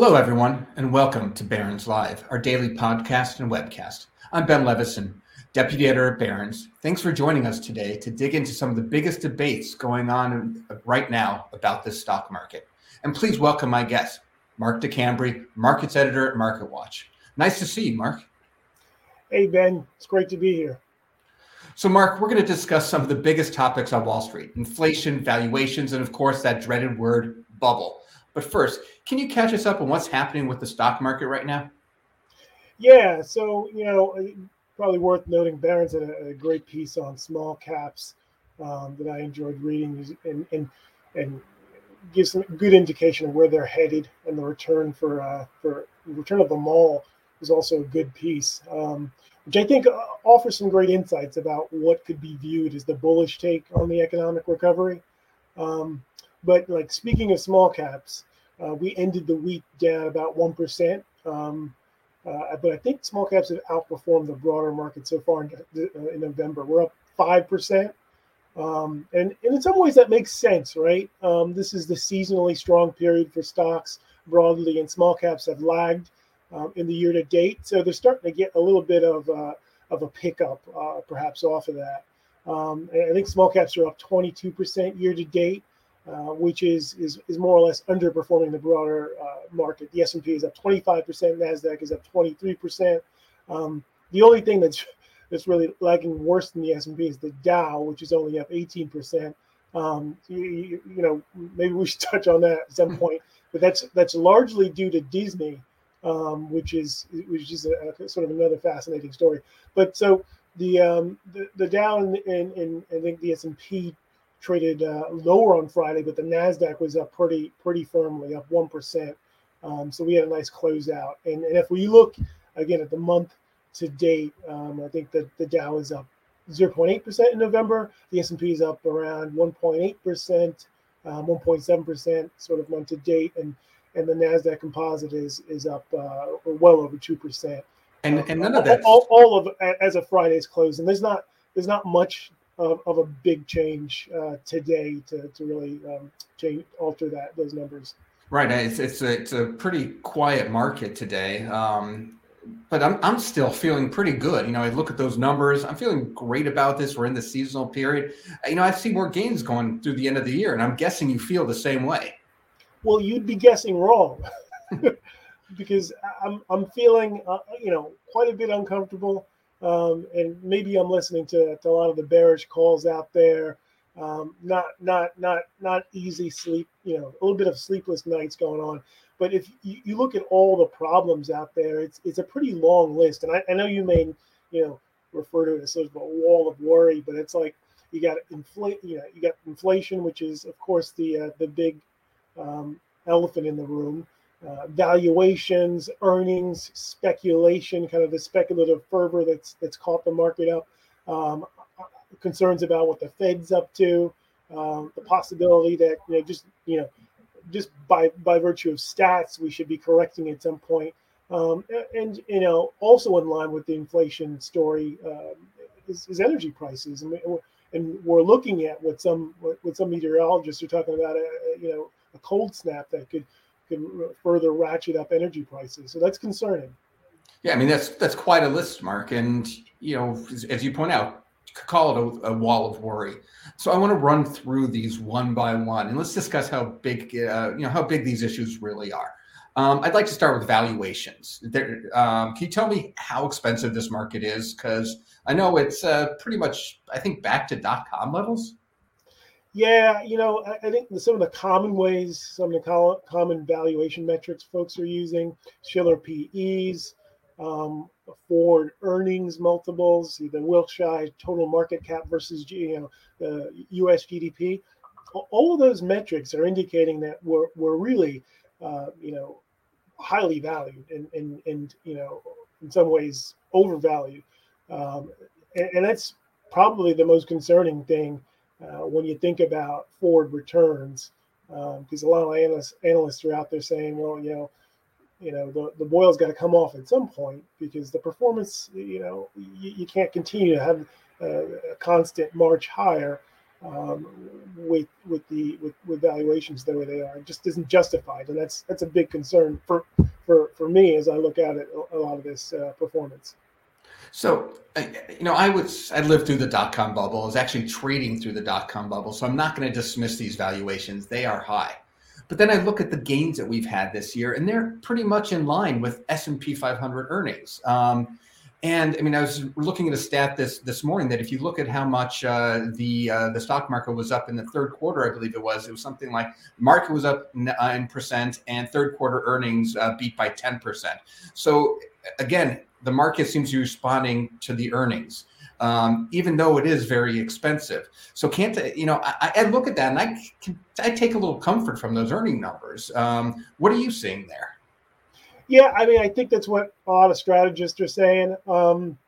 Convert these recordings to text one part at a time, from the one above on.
Hello, everyone, and welcome to Barron's Live, our daily podcast and webcast. I'm Ben Levisohn, Deputy Editor at Barron's. Thanks for joining us today to dig into some of the biggest debates going on right now about this stock market. And please welcome my guest, Mark DeCambre, Markets Editor at MarketWatch. Nice to see you, Mark. Hey, Ben. It's great to be here. So, Mark, we're going to discuss some of the biggest topics on Wall Street inflation, valuations, and of course, that dreaded word bubble. But first, can you catch us up on what's happening with the stock market right now? Yeah. So, you know, probably worth noting Barron's had a, a great piece on small caps um, that I enjoyed reading and, and, and gives some good indication of where they're headed and the return for, uh, for return of the mall is also a good piece, um, which I think uh, offers some great insights about what could be viewed as the bullish take on the economic recovery. Um, but like speaking of small caps, uh, we ended the week down about one percent. Um, uh, but I think small caps have outperformed the broader market so far in, uh, in November. We're up five percent, um, and, and in some ways that makes sense, right? Um, this is the seasonally strong period for stocks broadly, and small caps have lagged um, in the year to date. So they're starting to get a little bit of uh, of a pickup, uh, perhaps off of that. Um, I think small caps are up 22% year to date, uh, which is, is is more or less underperforming the broader uh, market. The S&P is up 25%, Nasdaq is up 23%. Um, the only thing that's that's really lagging worse than the S&P is the Dow, which is only up 18%. Um, you, you, know, maybe we should touch on that at some point, but that's that's largely due to Disney um, which is which is a, a, sort of another fascinating story. But so the um, the, the Dow and, and, I think the S and P traded uh, lower on Friday, but the Nasdaq was up pretty pretty firmly, up one percent. Um, so we had a nice closeout. And, and if we look again at the month to date, um, I think that the Dow is up 0.8% in November. The S&P is up around 1.8%, um, 1.7% sort of month to date. And and the Nasdaq Composite is is up uh, well over two percent. And and none of that all, all, of as of Friday's close, and there's not there's not much of, of a big change uh, today to to really um, change alter that those numbers. Right, it's it's a, it's a pretty quiet market today. Um, but I'm, I'm still feeling pretty good. You know, I look at those numbers. I'm feeling great about this. We're in the seasonal period. You know, I see more gains going through the end of the year, and I'm guessing you feel the same way. Well, you'd be guessing wrong because I'm I'm feeling uh, you know quite a bit uncomfortable, um, and maybe I'm listening to, to, a lot of the bearish calls out there. Um, not not not not easy sleep, you know, a little bit of sleepless nights going on. But if you, you look at all the problems out there, it's it's a pretty long list, and I, I know you may you know refer to it as sort of a wall of worry, but it's like you got inflate, you know, you got inflation, which is of course the uh, the big um, elephant in the room. Uh, valuations, earnings, speculation, kind of the speculative fervor that's that's caught the market up. Um, concerns about what the Fed's up to, um, the possibility that you know just you know just by by virtue of stats we should be correcting at some point. Um, and you know also in line with the inflation story uh, is, is, energy prices, and, we're, and we're looking at what some what some meteorologists are talking about. Uh, you know a cold snap that could could further ratchet up energy prices. So that's concerning. Yeah, I mean that's that's quite a list, Mark, and you know as, as you point out, call it a, a, wall of worry. So I want to run through these one by one, and let's discuss how big uh, you know how big these issues really are. Um, I'd like to start with valuations. There, um, can you tell me how expensive this market is? Because I know it's uh, pretty much, I think, back to dot com levels. Yeah, you know, I, I think some of the common ways, some of the common valuation metrics folks are using, Shiller PEs, um, forward earnings multiples, the Wilshire total market cap versus you know the U.S. GDP. all of those metrics are indicating that we're, we're really, uh, you know, highly valued and, and, and, you know, in some ways overvalued. Um, and, and, that's probably the most concerning thing uh, when you think about forward returns, because um, a lot of analysts, analysts are out there saying, well, you know, you know the, the boil's got to come off at some point because the performance you know you, you can't continue to have a, a constant march higher um, with with the with, with valuations the way they are. It just isn't justified, and that's that's a big concern for for for me as I look at it. A lot of this uh, performance. So, you know, I was I lived through the dot com bubble. I was actually trading through the dot com bubble, so I'm not going to dismiss these valuations. They are high. But then I look at the gains that we've had this year, and they're pretty much in line with S and P 500 earnings. Um, and I mean, I was looking at a stat this this morning that if you look at how much uh, the uh, the stock market was up in the third quarter, I believe it was, it was something like market was up nine percent, and third quarter earnings uh, beat by ten percent. So again, the market seems to be responding to the earnings, um, even though it is very expensive. So can't you know? I, I look at that and I can I take a little comfort from those earning numbers. Um, what are you seeing there? Yeah, I mean, I think that's what a lot of strategists are saying. Um,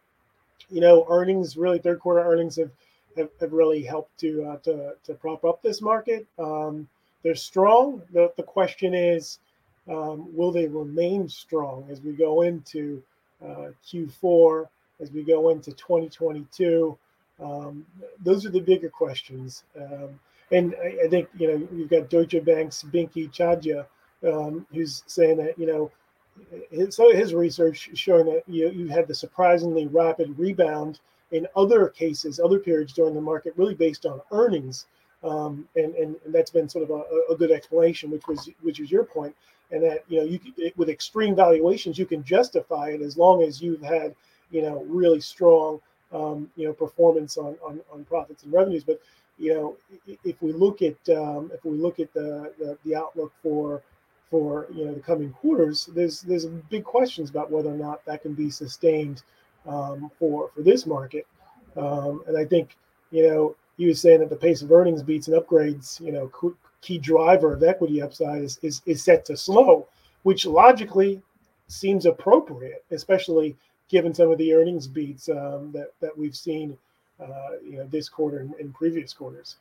you know, earnings really third quarter earnings have have, have really helped to, uh, to to prop up this market. Um, they're strong. The the question is, um, will they remain strong as we go into uh, Q4, as we go into 2022? Um, those are the bigger questions. Um, and I, I, think you know you've got Deutsche Bank's Binky Chadha, um, who's saying that you know his, so his research showing that you, you had the surprisingly rapid rebound in other cases, other periods during the market, really based on earnings, um, and, and, and that's been sort of a, a, good explanation, which was which was your point, and that you know you it, with extreme valuations you can justify it as long as you've had you know really strong um, you know performance on, on on profits and revenues, but you know if we look at um, if we look at the, the the outlook for for you know the coming quarters, there's there's big questions about whether or not that can be sustained um, for for this market. Um, and I think you know you were saying that the pace of earnings beats and upgrades, you know, key driver of equity upside is is, is set to slow, which logically seems appropriate, especially given some of the earnings beats um, that that we've seen, uh, you know, this quarter and previous quarters.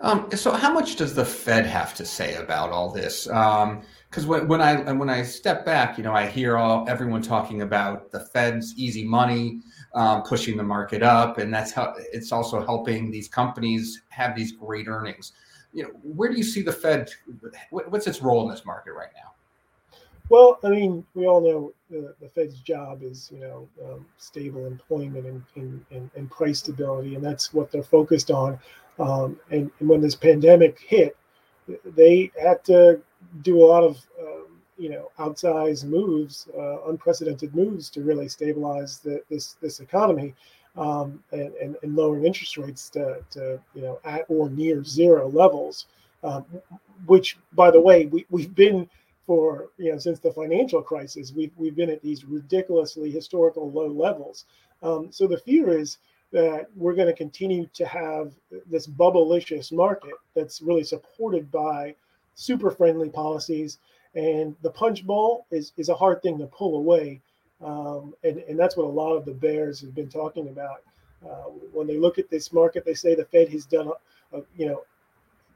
Um, so, how much does the Fed have to say about all this? Because um, when, when I when I step back, you know, I hear all everyone talking about the Fed's easy money um, pushing the market up, and that's how it's also helping these companies have these great earnings. You know, where do you see the Fed? What's its role in this market right now? Well, I mean, we all know the, the Fed's job is, you know, um, stable employment and, and, and, and, price stability, and that's what they're focused on. Um, and, and, when this pandemic hit, they had to do a lot of, um, you know, outsized moves, uh, unprecedented moves to really stabilize the, this this economy, um, and, and, and, lowering interest rates to, to, you know, at or near zero levels. Um, which, by the way, we, we've been for you know since the financial crisis, we've we've been at these ridiculously historical low levels. Um, so the fear is that we're going to continue to have this bubblicious market that's really supported by super friendly policies. And the punch bowl is, is a hard thing to pull away. Um, and, and that's what a lot of the bears have been talking about. Uh, when they look at this market, they say the Fed has done, a, a you know,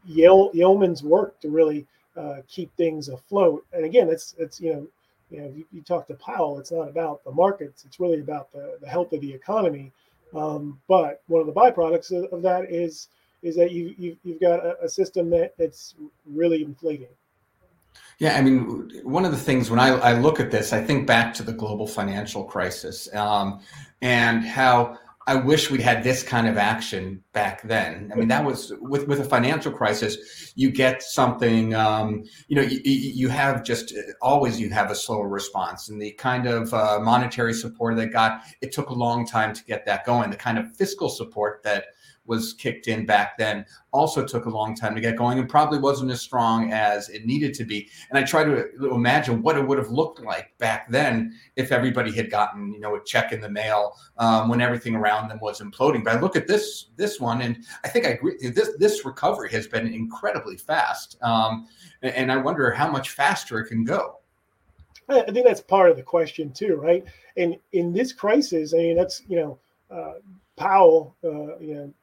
yeoman's work to really uh, keep things afloat. And again, it's it's you know, you know, you, you, talk to Powell, it's not about the markets; it's really about the, the health of the economy. Um, but one of the byproducts of, of that is is that you, you you've got a, a system that that's really inflating. Yeah, I mean, one of the things when I, I look at this, I think back to the global financial crisis um, and how I wish we'd had this kind of action back then. I mean, that was with with a financial crisis, you get something. Um, you know, you, you, have just always you have a slower response, and the kind of uh, monetary support that got it took a long time to get that going. The kind of fiscal support that was kicked in back then also took a long time to get going and probably wasn't as strong as it needed to be. And I try to imagine what it would have looked like back then if everybody had gotten, you know, a check in the mail um, when everything around them was imploding. But I look at this this one, and I think I agree. This this recovery has been incredibly fast, um, and I wonder how much faster it can go. I think that's part of the question too, right? And in this crisis, I mean, that's you know, uh, Powell, uh, you know,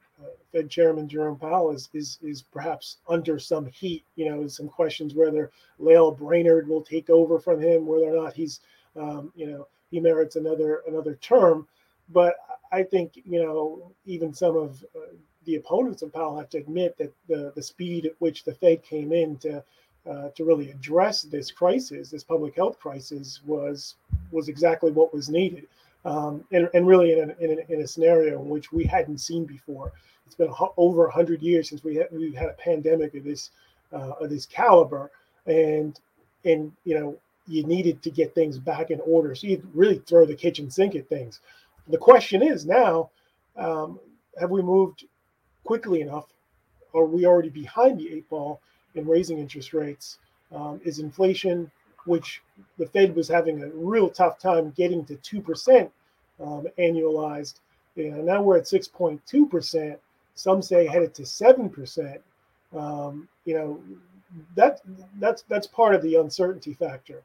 Fed Chairman Jerome Powell is is is perhaps under some heat. You know, some questions whether Lael Brainard will take over from him, whether or not he's, um, you know, he merits another another term. But I think you know, even some of uh, the opponents of Powell have to admit that the the speed at which the Fed came in to uh, to really address this crisis, this public health crisis, was was exactly what was needed, um, and, and really in a, in, a, in a scenario in which we hadn't seen before. It's been over hundred years since we had, we've had a pandemic of this uh, of this caliber, and and you know you needed to get things back in order. So you really throw the kitchen sink at things. The question is now, um, have we moved quickly enough? Are we already behind the eight ball? in raising interest rates um, is inflation, which the Fed was having a real tough time getting to 2% um, annualized. And now we're at 6.2%. Some say headed to 7%. Um, you know, that that's that's part of the uncertainty factor.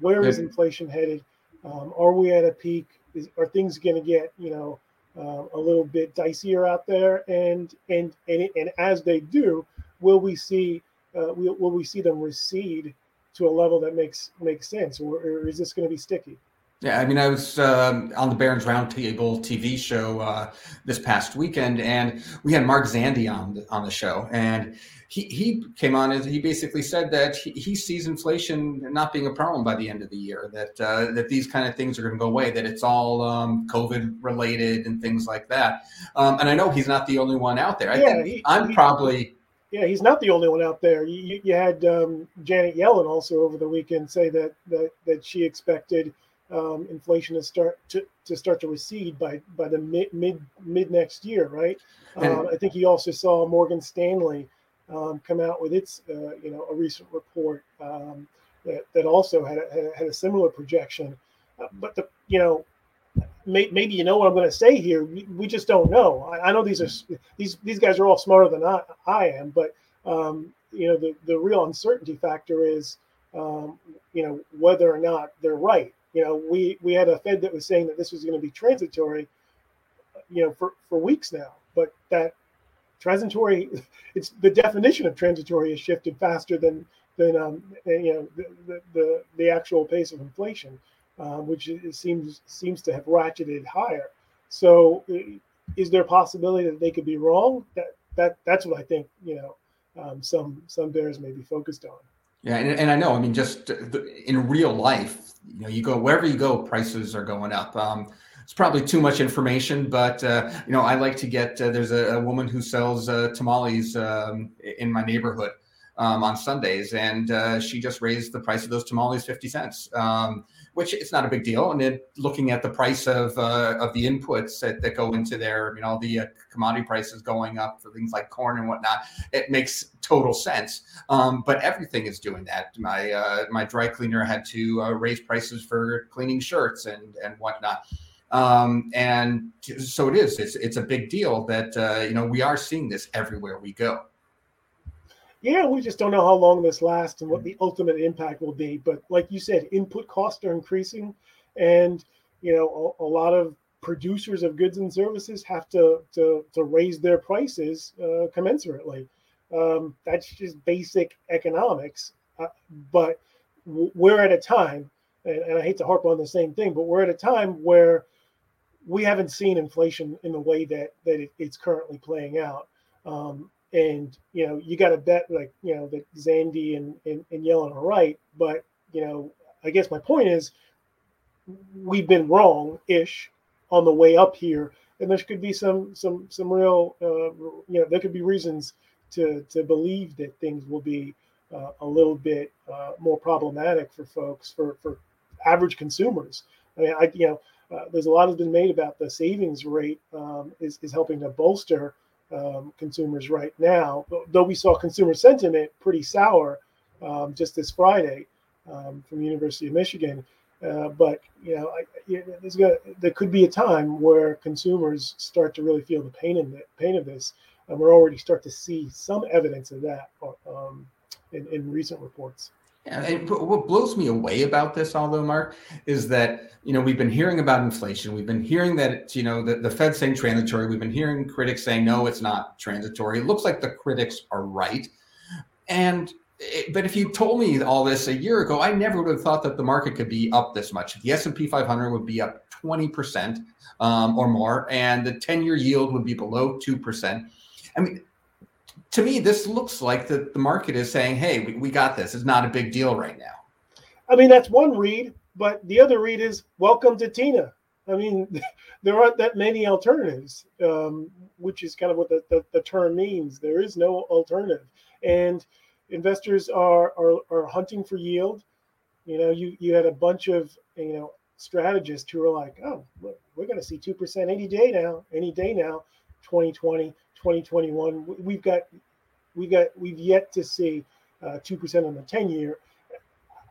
Where is inflation headed? Um, are we at a peak? Is, are things going to get you know uh, a little bit dicier out there? And and and and as they do, will we see uh, will, will we see them recede to a level that makes makes sense, or, or is this going to be sticky? Yeah, I mean, I was um, on the Barron's Roundtable TV show uh, this past weekend, and we had Mark Zandi on the, on the show, and he, he came on and he basically said that he, he sees inflation not being a problem by the end of the year, that uh, that these kind of things are going to go away, that it's all um, COVID related and things like that. Um, and I know he's not the only one out there. I yeah, think he, I'm he, probably yeah, he's not the only one out there. You, you had um, Janet Yellen also over the weekend say that that, that she expected um, inflation to start to, to start to recede by by the mid mid mid next year, right? Um, I think he also saw Morgan Stanley um, come out with its uh, you know a recent report um, that that also had a, had a, had a similar projection. Uh, but the you know may, maybe you know what I'm going to say here. We, we just don't know. I, I, know these are these these guys are all smarter than I, I am, but um, you know the the real uncertainty factor is um, you know whether or not they're right. You know, we we had a Fed that was saying that this was going to be transitory, you know, for for weeks now, but that transitory it's the definition of transitory has shifted faster than than um, you know the, the the actual pace of inflation um, which seems seems to have ratcheted higher. So, is there a possibility that they could be wrong? That that that's what I think. You know, um, some some bears may be focused on. Yeah, and, and I know. I mean, just in real life, you know, you go wherever you go, prices are going up. Um, it's probably too much information, but uh, you know, I like to get. Uh, there's a, a, woman who sells uh, tamales um, in my neighborhood um, on Sundays, and uh, she just raised the price of those tamales fifty cents. Um, which it's not a big deal. And then looking at the price of uh, of the inputs that, that go into there, you know, the uh, commodity prices going up for things like corn and whatnot, it makes total sense. Um, but everything is doing that. My uh, my dry cleaner had to uh, raise prices for cleaning shirts and and whatnot. Um, and so it is. It's it's a big deal that uh, you know we are seeing this everywhere we go yeah, we just don't know how long this lasts and what the ultimate impact will be. But like you said, input costs are increasing, and you know a, a lot of producers of goods and services have to to, to raise their prices uh, commensurately. Um, that's just basic economics. Uh, but we're at a time, and, and I hate to harp on the same thing, but we're at a time where we haven't seen inflation in the way that that it, it's currently playing out. Um, and you know you got to bet like you know that Zandi and, and and Yellen are right, but you know I guess my point is we've been wrong ish on the way up here, and there could be some some some real uh, you know there could be reasons to to believe that things will be uh, a little bit uh, more problematic for folks for for average consumers. I mean, I you know uh, there's a lot has been made about the savings rate um, is is helping to bolster um, consumers right now. Though we saw consumer sentiment pretty sour um, just this Friday um, from the University of Michigan. Uh, but you know, I, there's gonna, there could be a time where consumers start to really feel the pain in the pain of this, and we're already start to see some evidence of that um, in, in recent reports. And what blows me away about this, although Mark, is that you know we've been hearing about inflation. We've been hearing that you know the, the Fed saying transitory. We've been hearing critics saying no, it's not transitory. It looks like the critics are right, and it, but if you told me all this a year ago, I never would have thought that the market could be up this much. The S and P 500 would be up 20 percent um, or more, and the 10-year yield would be below two percent. I mean, to me, this looks like the, the market is saying, hey, we, we got this. It's not a big deal right now. I mean, that's one read, but the other read is welcome to Tina. I mean, there aren't that many alternatives, um, which is kind of what the, the, the, term means. There is no alternative. And investors are, are, are hunting for yield. You know, you, you had a bunch of, you know, strategists who were like, oh, look, we're going to see 2% any day now, any day now, 2020. 2021. We've got we've got we've yet to see uh, two uh, percent on the ten year.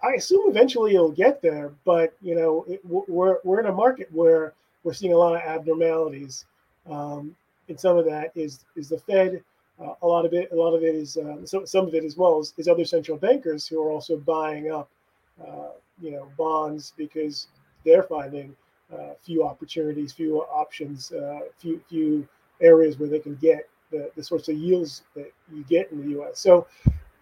I assume eventually it'll get there, but you know it, we're we're in a market where we're seeing a lot of abnormalities, um, and some of that is is the Fed. Uh, a lot of it, a lot of it is uh, some some of it as well is, is other central bankers who are also buying up, uh, you know, bonds because they're finding uh, few opportunities, few options, few few areas where they can get the, the sorts of yields that you get in the U.S. So,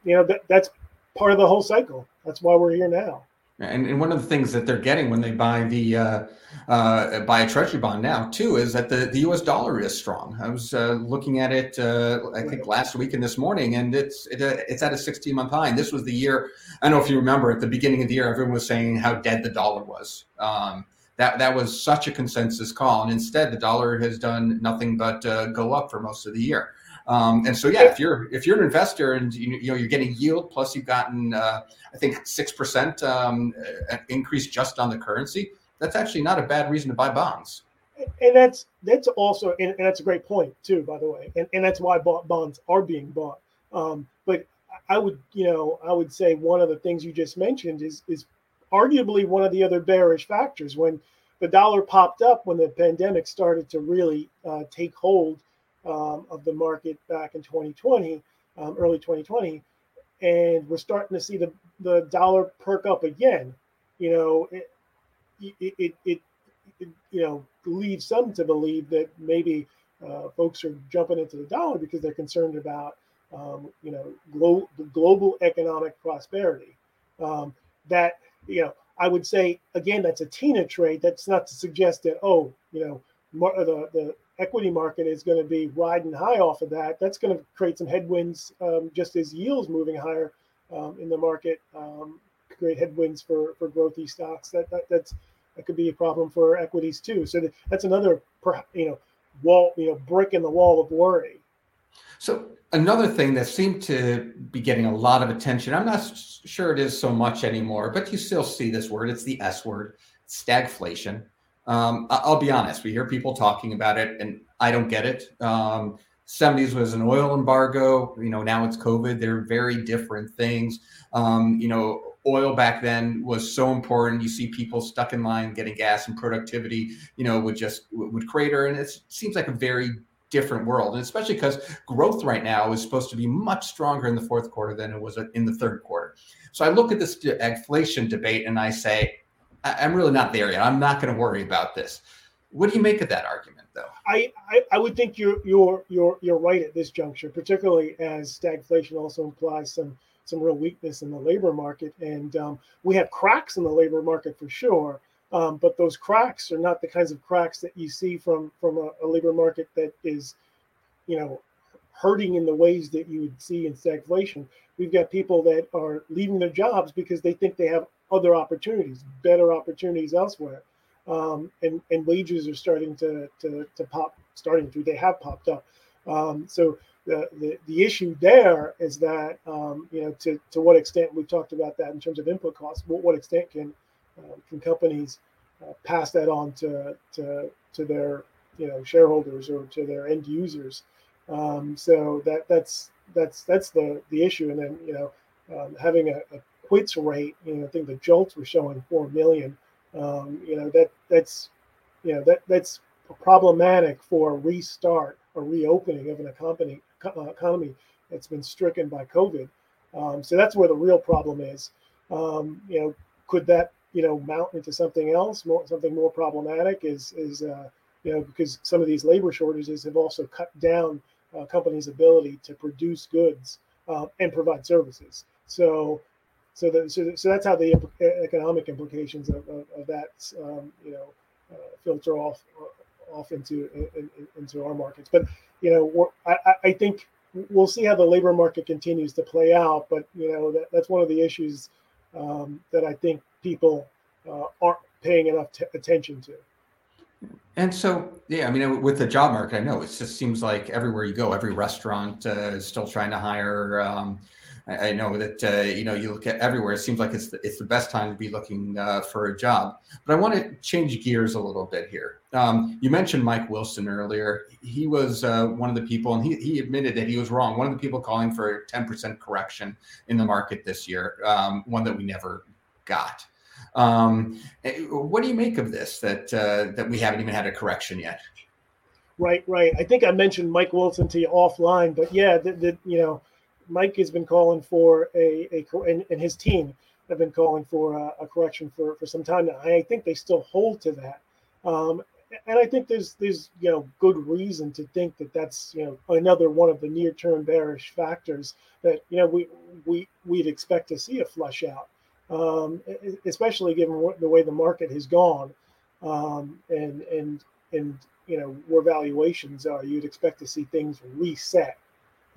you know, that, that's part of the whole cycle. That's why we're here now. And, and one of the things that they're getting when they buy the uh, uh, buy a treasury bond now too is that the, the U.S. dollar is strong. I was uh, looking at it uh, I think last week and this morning, and it's it, uh, it's at a 16 month high. And this was the year. I don't know if you remember at the beginning of the year, everyone was saying how dead the dollar was. Um, that that was such a consensus call, and instead the dollar has done nothing but uh, go up for most of the year. Um, and so, yeah, if you're if you're an investor and you, you know you're getting yield plus you've gotten uh, I think six percent um, uh, increase just on the currency, that's actually not a bad reason to buy bonds. And that's that's also and, and that's a great point too, by the way, and, and that's why bonds are being bought. Um, but I would you know I would say one of the things you just mentioned is is arguably one of the other bearish factors when the dollar popped up when the pandemic started to really uh, take hold um, of the market back in 2020, um, early 2020, and we're starting to see the, the dollar perk up again. You know, it, it, it, it, it you know leads some to believe that maybe uh, folks are jumping into the dollar because they're concerned about um, you know glo- global economic prosperity. Um, that you know, I would say again, that's a Tina trade. That's not to suggest that oh, you know, mar- the the equity market is going to be riding high off of that. That's going to create some headwinds, um, just as yields moving higher um, in the market um, create headwinds for for growthy stocks. That, that that's that could be a problem for equities too. So that's another you know wall you know brick in the wall of worry. So another thing that seemed to be getting a lot of attention, I'm not sure it is so much anymore, but you still see this word. It's the S word, stagflation. Um, I'll be honest, we hear people talking about it, and I don't get it. Um, 70s was an oil embargo. You know, now it's COVID. They're very different things. Um, you know, oil back then was so important. You see people stuck in line getting gas, and productivity, you know, would just would crater. And it seems like a very different world, and especially because growth right now is supposed to be much stronger in the fourth quarter than it was in the third quarter. So I look at this inflation debate and I say, I'm really not there yet. I'm not going to worry about this. What do you make of that argument, though? I, I, I would think you're you're you're you're right at this juncture, particularly as stagflation also implies some some real weakness in the labor market, and um, we have cracks in the labor market for sure. Um, but those cracks are not the kinds of cracks that you see from from a, a, labor market that is, you know, hurting in the ways that you would see in stagflation. We've got people that are leaving their jobs because they think they have other opportunities, better opportunities elsewhere, um, and and wages are starting to to, to pop, starting to they have popped up. Um, so the, the, the issue there is that um, you know to, to what extent we've talked about that in terms of input costs. What, what extent can uh, can companies uh, pass that on to, to to their you know shareholders or to their end users? Um, so that that's that's that's the the issue. And then you know um, having a, a, quits rate, you know, I think the JOLTS were showing four million. Um, you know that that's you know that that's problematic for a restart or reopening of an economy uh, economy that's been stricken by COVID. Um, so that's where the real problem is. Um, you know, could that you know mount into something else, more something more problematic? Is is uh, you know because some of these labor shortages have also cut down uh, companies' ability to produce goods uh, and provide services. So, so, the, so, so that's how the imp- economic implications of, of, of that, um, you know, uh, filter off off into in, into our markets. But you know, I, I think we'll see how the labor market continues to play out. But you know, that, that's one of the issues um, that I think people uh, aren't paying enough t- attention to. And so, yeah, I mean, with the job market, I know it just seems like everywhere you go, every restaurant uh, is still trying to hire. Um, I, I, know that uh, you know you look at everywhere. It seems like it's the, it's the best time to be looking uh, for a job. But I want to change gears a little bit here. Um, you mentioned Mike Wilson earlier. He was uh, one of the people, and he, he admitted that he was wrong. One of the people calling for a ten percent correction in the market this year, um, one that we never got. Um, eh, what do you make of this? That uh, that we haven't even had a correction yet. Right, right. I think I mentioned Mike Wilson to you offline, but yeah, you know, Mike has been calling for a a and, and his team have been calling for a, a, correction for for some time now. I think they still hold to that. Um, and I think there's there's you know good reason to think that that's you know another one of the near term bearish factors that you know we we we'd expect to see a flush out um, especially given what, the way the market has gone, um, and and and you know where valuations are. You'd expect to see things reset.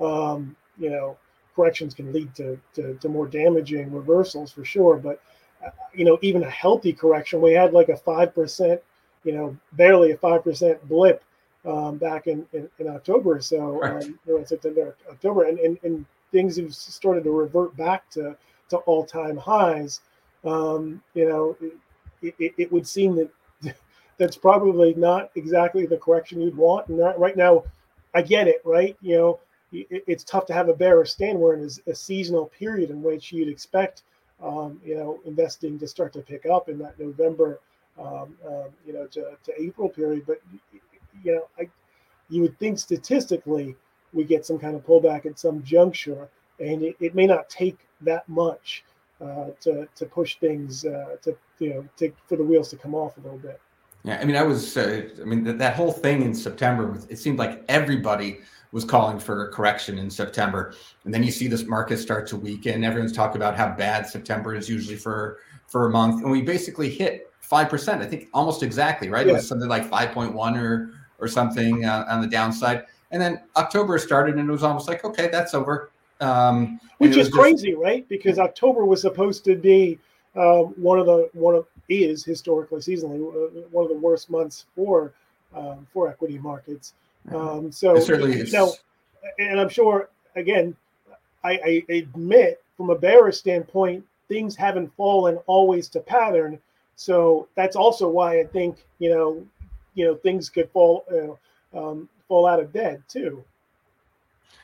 Um, you know, corrections can lead to, to, to more damaging reversals for sure. But uh, you know, even a healthy correction, we had like a five percent, you know, barely a five percent blip um, back in, in, in, October or so, right. um, September, October, and, and, and things have started to revert back to to all time highs, um, you know, it, it, it, would seem that that's probably not exactly the correction you'd want. And right now, I get it, right? You know, it, it's tough to have a bearish stand. We're in a, a seasonal period in which you'd expect, um, you know, investing to start to pick up in that November, um, um, you know, to, to April period. But, you know, I, you would think statistically we get some kind of pullback at some juncture and it, it may not take that much uh, to to push things uh, to you know to, for the wheels to come off a little bit. Yeah, I mean, I was, uh, I mean, that, that whole thing in September, it seemed like everybody was calling for a correction in September, and then you see this market start to weaken. Everyone's talking about how bad September is usually for for a month, and we basically hit five percent. I think almost exactly right. Yeah. It was something like five point one or or something uh, on the downside, and then October started, and it was almost like, okay, that's over. Um, Which is crazy, just, right? Because October was supposed to be um, one of the one of is historically seasonally uh, one of the worst months for um, for equity markets. Um, so it certainly is. You know, and I'm sure again, I, I admit from a bearish standpoint, things haven't fallen always to pattern. So that's also why I think you know, you know, things could fall uh, um, fall out of bed too.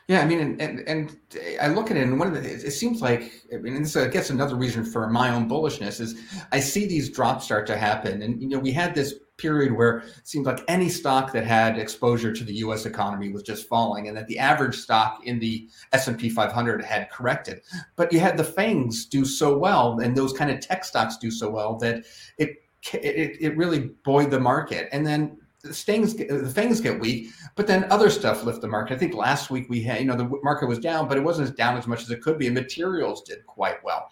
Yeah, I mean, and, and, and I look at it, and one of the it seems like I mean, this I guess another reason for my own bullishness is I see these drops start to happen, and you know, we had this period where it seemed like any stock that had exposure to the U.S. economy was just falling, and that the average stock in the S and P 500 had corrected. But you had the FANGs do so well, and those kind of tech stocks do so well that it it, it really buoyed the market. And then the things the things get weak, but then other stuff lift the market. I think last week we had, you know, the market was down, but it wasn't as down as much as it could be. And materials did quite well.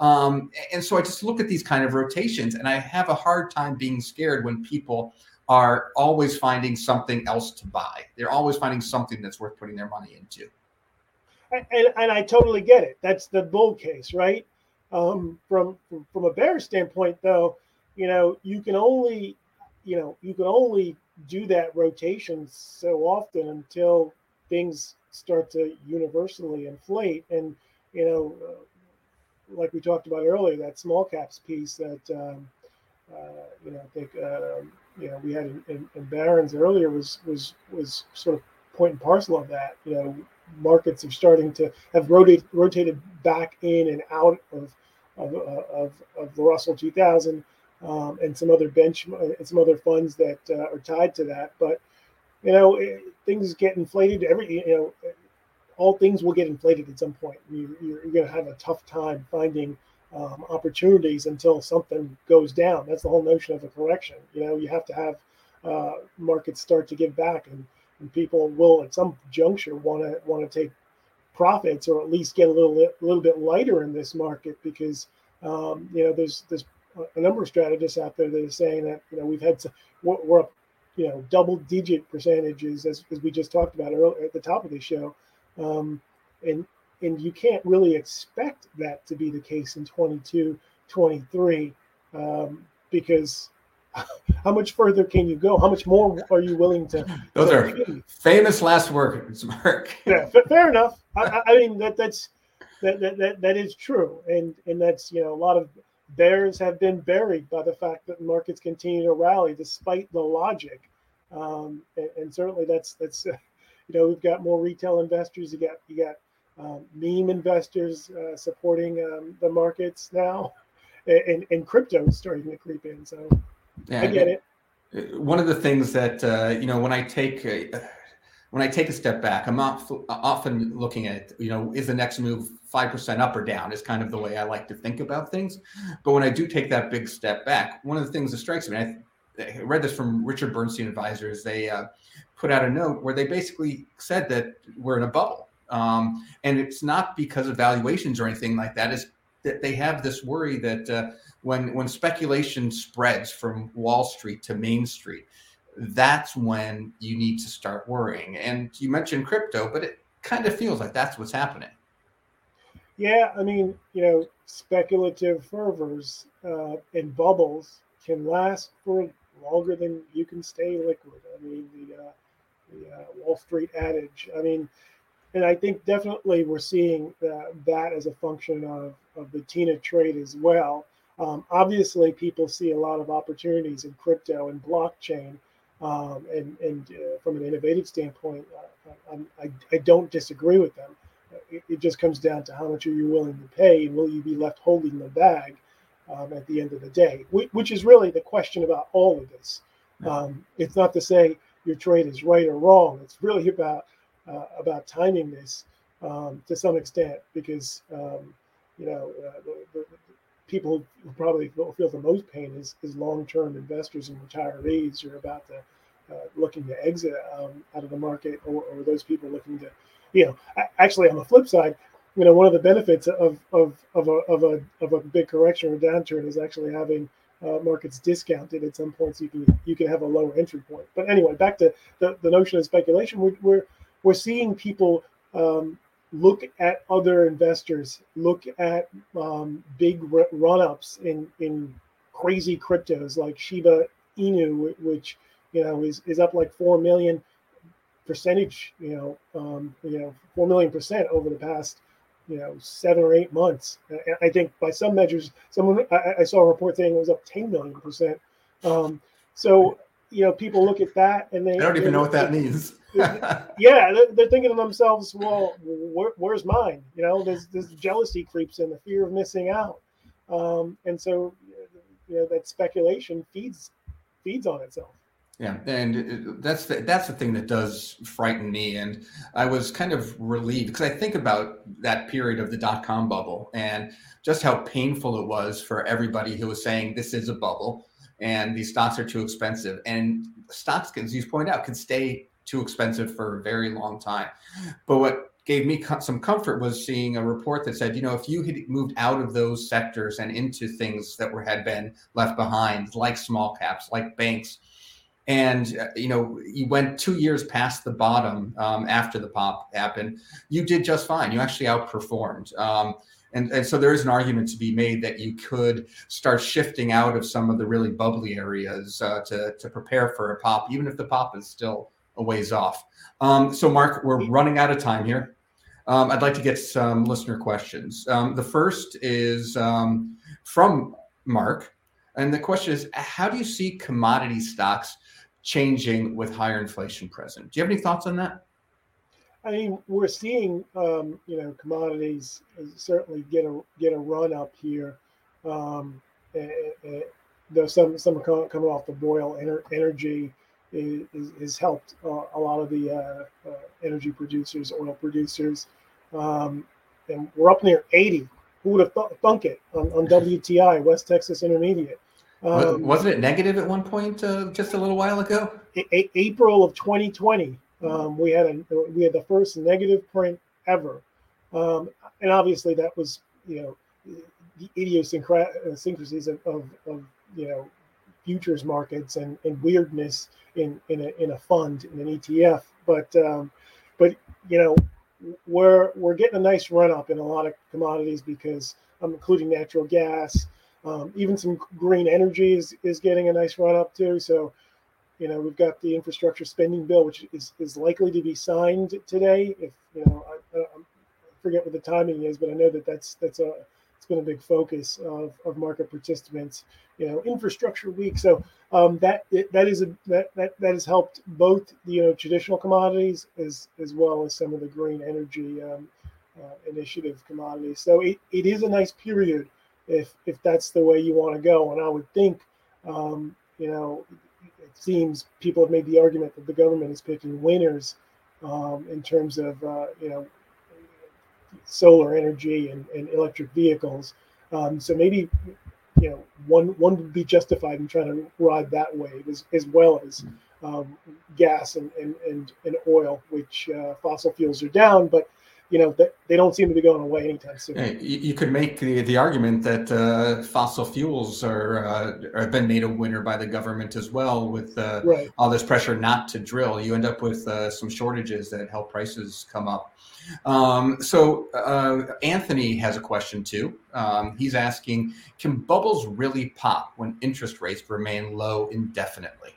Um, and so I just look at these kind of rotations, and I have a hard time being scared when people are always finding something else to buy. They're always finding something that's worth putting their money into. And, and I totally get it. That's the bull case, right? Um, from, from from a bear standpoint, though, you know, you can only you know, you can only do that rotation so often until things start to universally inflate. And, you know, uh, like we talked about earlier, that small caps piece that, um, uh, you know, I think, uh, you know, we had in, in, in, Barron's earlier was, was, was sort of point and parcel of that. You know, markets are starting to have rotated rotated back in and out of of, of, of the Russell 2000 um, and some other bench and some other funds that uh, are tied to that. But you know, it, things get inflated. Every you know, all things will get inflated at some point. You, you're, you're going to have a tough time finding um, opportunities until something goes down. That's the whole notion of a correction. You know, you have to have uh, markets start to give back, and, and people will at some juncture want to want to take profits or at least get a little a little bit lighter in this market because um, you know there's there's a number of strategists out there that are saying that you know we've had to, we're up you know double digit percentages as, as we just talked about earlier at the top of the show. Um, and and you can't really expect that to be the case in 22 23 um, because how much further can you go? How much more are you willing to those to are famous last words mark. Yeah fair enough. I, I, mean that that's that, that that that is true. And and that's you know a lot of bears have been buried by the fact that markets continue to rally despite the logic um, and, and, certainly that's that's uh, you know we've got more retail investors you got you got um, meme investors uh, supporting um, the markets now, and, and crypto is starting to creep in. So yeah, I get it. Uh, one of the things that uh, you know when I take a, when I take a step back, I'm not often looking at you know is the next move five percent up or down is kind of the way I like to think about things. But when I do take that big step back, one of the things that strikes me, I, I read this from Richard Bernstein Advisors. They uh, put out a note where they basically said that we're in a bubble um, and it's not because of valuations or anything like that. Is that they have this worry that uh, when when speculation spreads from Wall Street to Main Street, that's when you need to start worrying. And you mentioned crypto, but it kind of feels like that's what's happening. Yeah, I mean, you know, speculative fervors uh, and bubbles can last for longer than you can stay liquid. I mean, the, uh, the uh, Wall Street adage. I mean, and I think definitely we're seeing uh, that as a function of, of the TINA trade as well. Um, obviously, people see a lot of opportunities in crypto and blockchain, um, and, and uh, from an innovative standpoint, uh, I, I, don't disagree with them. It, it, just comes down to how much are you willing to pay, and will you be left holding the bag um, at the end of the day, which is really the question about all of this. Um, it's not to say your trade is right or wrong. It's really about uh, about timing this um, to some extent because um, you know uh, the, the, people who probably feel the most pain is, is long-term investors and retirees who are about to uh, looking to exit um, out of the market or, or, those people looking to you know actually on the flip side you know one of the benefits of of of a of a, of a big correction or downturn is actually having uh, markets discounted at some points. You can you can have a lower entry point. But anyway back to the, the notion of speculation we're, we're we're seeing people um, look at other investors, look at um, big run ups in in crazy cryptos like Shiba Inu, which you know is, is up like four million percentage, you know, um, you know, four million percent over the past you know seven or eight months. I think by some measures, someone I, I saw a report saying it was up ten million percent. Um, so you know, people look at that and they I don't even know what that means. yeah, they're, they're, thinking to themselves, well, where, where's mine? You know, there's this jealousy creeps in, the fear of missing out, um, and so you know that speculation feeds feeds on itself. Yeah, and that's the, that's the thing that does frighten me. And I was kind of relieved because I think about that period of the dot com bubble and just how painful it was for everybody who was saying this is a bubble and these stocks are too expensive. And stocks, as you point out, can stay too expensive for a very long time. But what gave me some comfort was seeing a report that said, you know, if you had moved out of those sectors and into things that were had been left behind, like small caps, like banks, and uh, you know you went two years past the bottom um, after the pop happened, you did just fine. You actually outperformed. Um, and, and so there is an argument to be made that you could start shifting out of some of the really bubbly areas uh, to, to prepare for a pop, even if the pop is still a ways off. Um, so, Mark, we're running out of time here. Um, I'd like to get some listener questions. Um, the first is um, from Mark. And the question is How do you see commodity stocks changing with higher inflation present? Do you have any thoughts on that? I mean, we're seeing um, you know commodities certainly get a get a run up here. Um, and, and, though some some are coming off the boil energy is, is, helped uh, a lot of the uh, uh, energy producers, oil producers, um, and we're up near 80. Who would have th- thunk it on, on WTI, West Texas Intermediate? Um, Wasn't it negative at one point uh, just a little while ago? A- April of 2020, um, we had a we had the first negative print ever, um, and obviously that was you know the idiosyncrasies of, of, of you know futures markets and, and weirdness in in a, in a fund in an ETF. But um, but you know we're we're getting a nice run up in a lot of commodities because I'm um, including natural gas, um, even some green energy is, is getting a nice run up too. So you know we've got the infrastructure spending bill, which is, is likely to be signed today. If you know I, I forget what the timing is, but I know that that's that's a it's been a big focus of, of market participants. You know, infrastructure week. So um, that that is a that, that that has helped both the you know traditional commodities as as well as some of the green energy um, uh, initiative commodities. So it, it is a nice period if if that's the way you want to go. And I would think, um, you know, it seems people have made the argument that the government is picking winners um, in terms of uh, you know solar energy and, and electric vehicles. Um, so maybe you know one one would be justified in trying to ride that wave as, as well as um, gas and, and, and, and oil, which uh, fossil fuels are down, but you know they, they don't seem to be going away anytime soon. You, could make the, the argument that uh, fossil fuels are uh, have been made a winner by the government as well, with uh, right. all this pressure not to drill. You end up with uh, some shortages that help prices come up. Um, so uh, Anthony has a question too. Um, he's asking, can bubbles really pop when interest rates remain low indefinitely?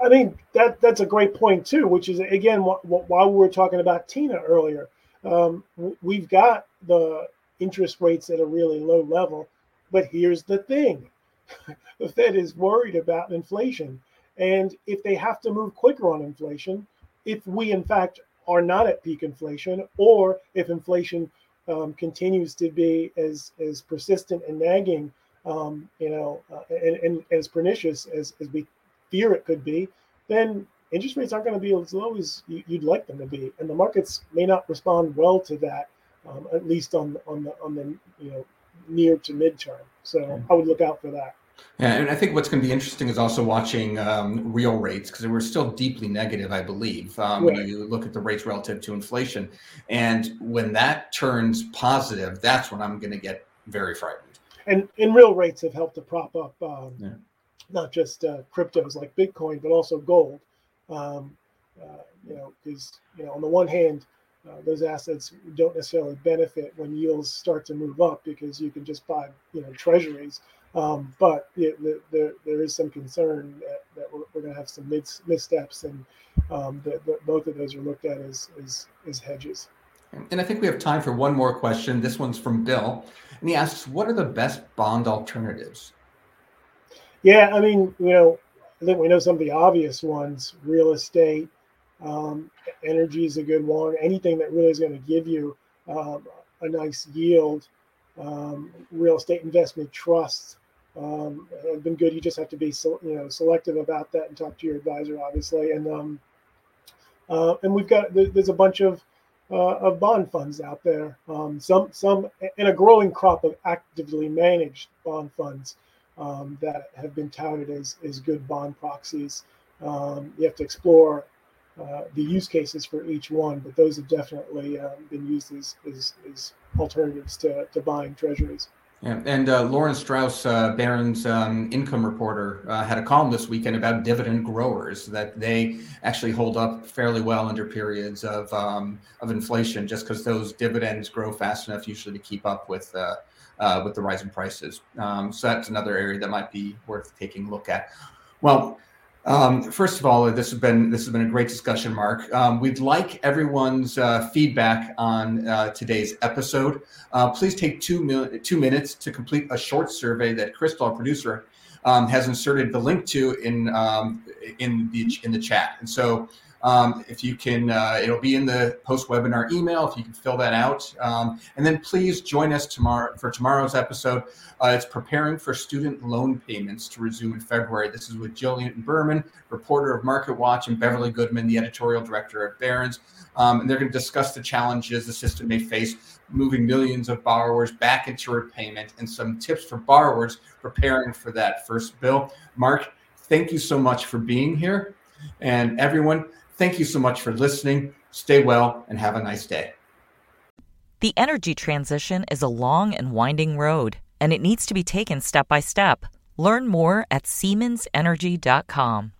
I mean that that's a great point too, which is again wh- wh- while we were talking about Tina earlier, um, we've got the interest rates at a really low level, but here's the thing: the Fed is worried about inflation, and if they have to move quicker on inflation, if we in fact are not at peak inflation, or if inflation um, continues to be as as persistent and nagging, um, you know, uh, and, and, as pernicious as, as we fear it could be, then interest rates aren't going to be as low as you'd like them to be, and the markets may not respond well to that, um, at least on on the on the you know near to midterm. So I would look out for that. Yeah, and I think what's going to be interesting is also watching um, real rates because we're still deeply negative, I believe, um, right. when you look at the rates relative to inflation. And when that turns positive, that's when I'm going to get very frightened. And and real rates have helped to prop up um, yeah. Not just uh, cryptos like Bitcoin, but also gold. Um, uh, you know, because you know, on the one hand, uh, those assets don't necessarily benefit when yields start to move up because you can just buy you know treasuries um, but yeah, the, the, there is some concern that, that we're, we're going to have some mis- missteps, and um, both of those are looked at as, as, as hedges. And I think we have time for one more question. This one's from Bill, and he asks, "What are the best bond alternatives?" Yeah, I mean, you know, I think we know some of the obvious ones: real estate, um, energy is a good one. Anything that really is going to give you um, a nice yield. Um, real estate investment trusts um, have been good. You just have to be you know selective about that and talk to your advisor, obviously. And um, uh, and we've got there's a bunch of uh, of bond funds out there. Um, some some and a growing crop of actively managed bond funds um, that have been touted as as good bond proxies. Um, you have to explore uh, the use cases for each one, but those have definitely um, been used as, as, as alternatives to, to buying treasuries. Yeah, and uh, Lawrence Strauss, uh, Barron's um, income reporter, uh, had a column this weekend about dividend growers that they actually hold up fairly well under periods of um, of inflation, just because those dividends grow fast enough usually to keep up with uh, with the rising prices. Um, so that's another area that might be worth taking a look at. Well, um, first of all, this has been this has been a great discussion, Mark. Um, we'd like everyone's uh, feedback on uh, today's episode. Uh, please take two mil- two minutes to complete a short survey that Crystal, our producer, um, has inserted the link to in um, in the in the chat. And so Um, if you can, uh, it'll be in the post webinar email. If you can fill that out, um, and then please join us tomorrow for tomorrow's episode. Uh, it's preparing for student loan payments to resume in February. This is with Jillian Berman, reporter of MarketWatch, and Beverly Goodman, the editorial director at Barron's. Um, and they're going to discuss the challenges the system may face moving millions of borrowers back into repayment and some tips for borrowers preparing for that first bill. Mark, thank you so much for being here. And everyone, thank you so much for listening. Stay well and have a nice day. The energy transition is a long and winding road, and it needs to be taken step by step. Learn more at SiemensEnergy.com.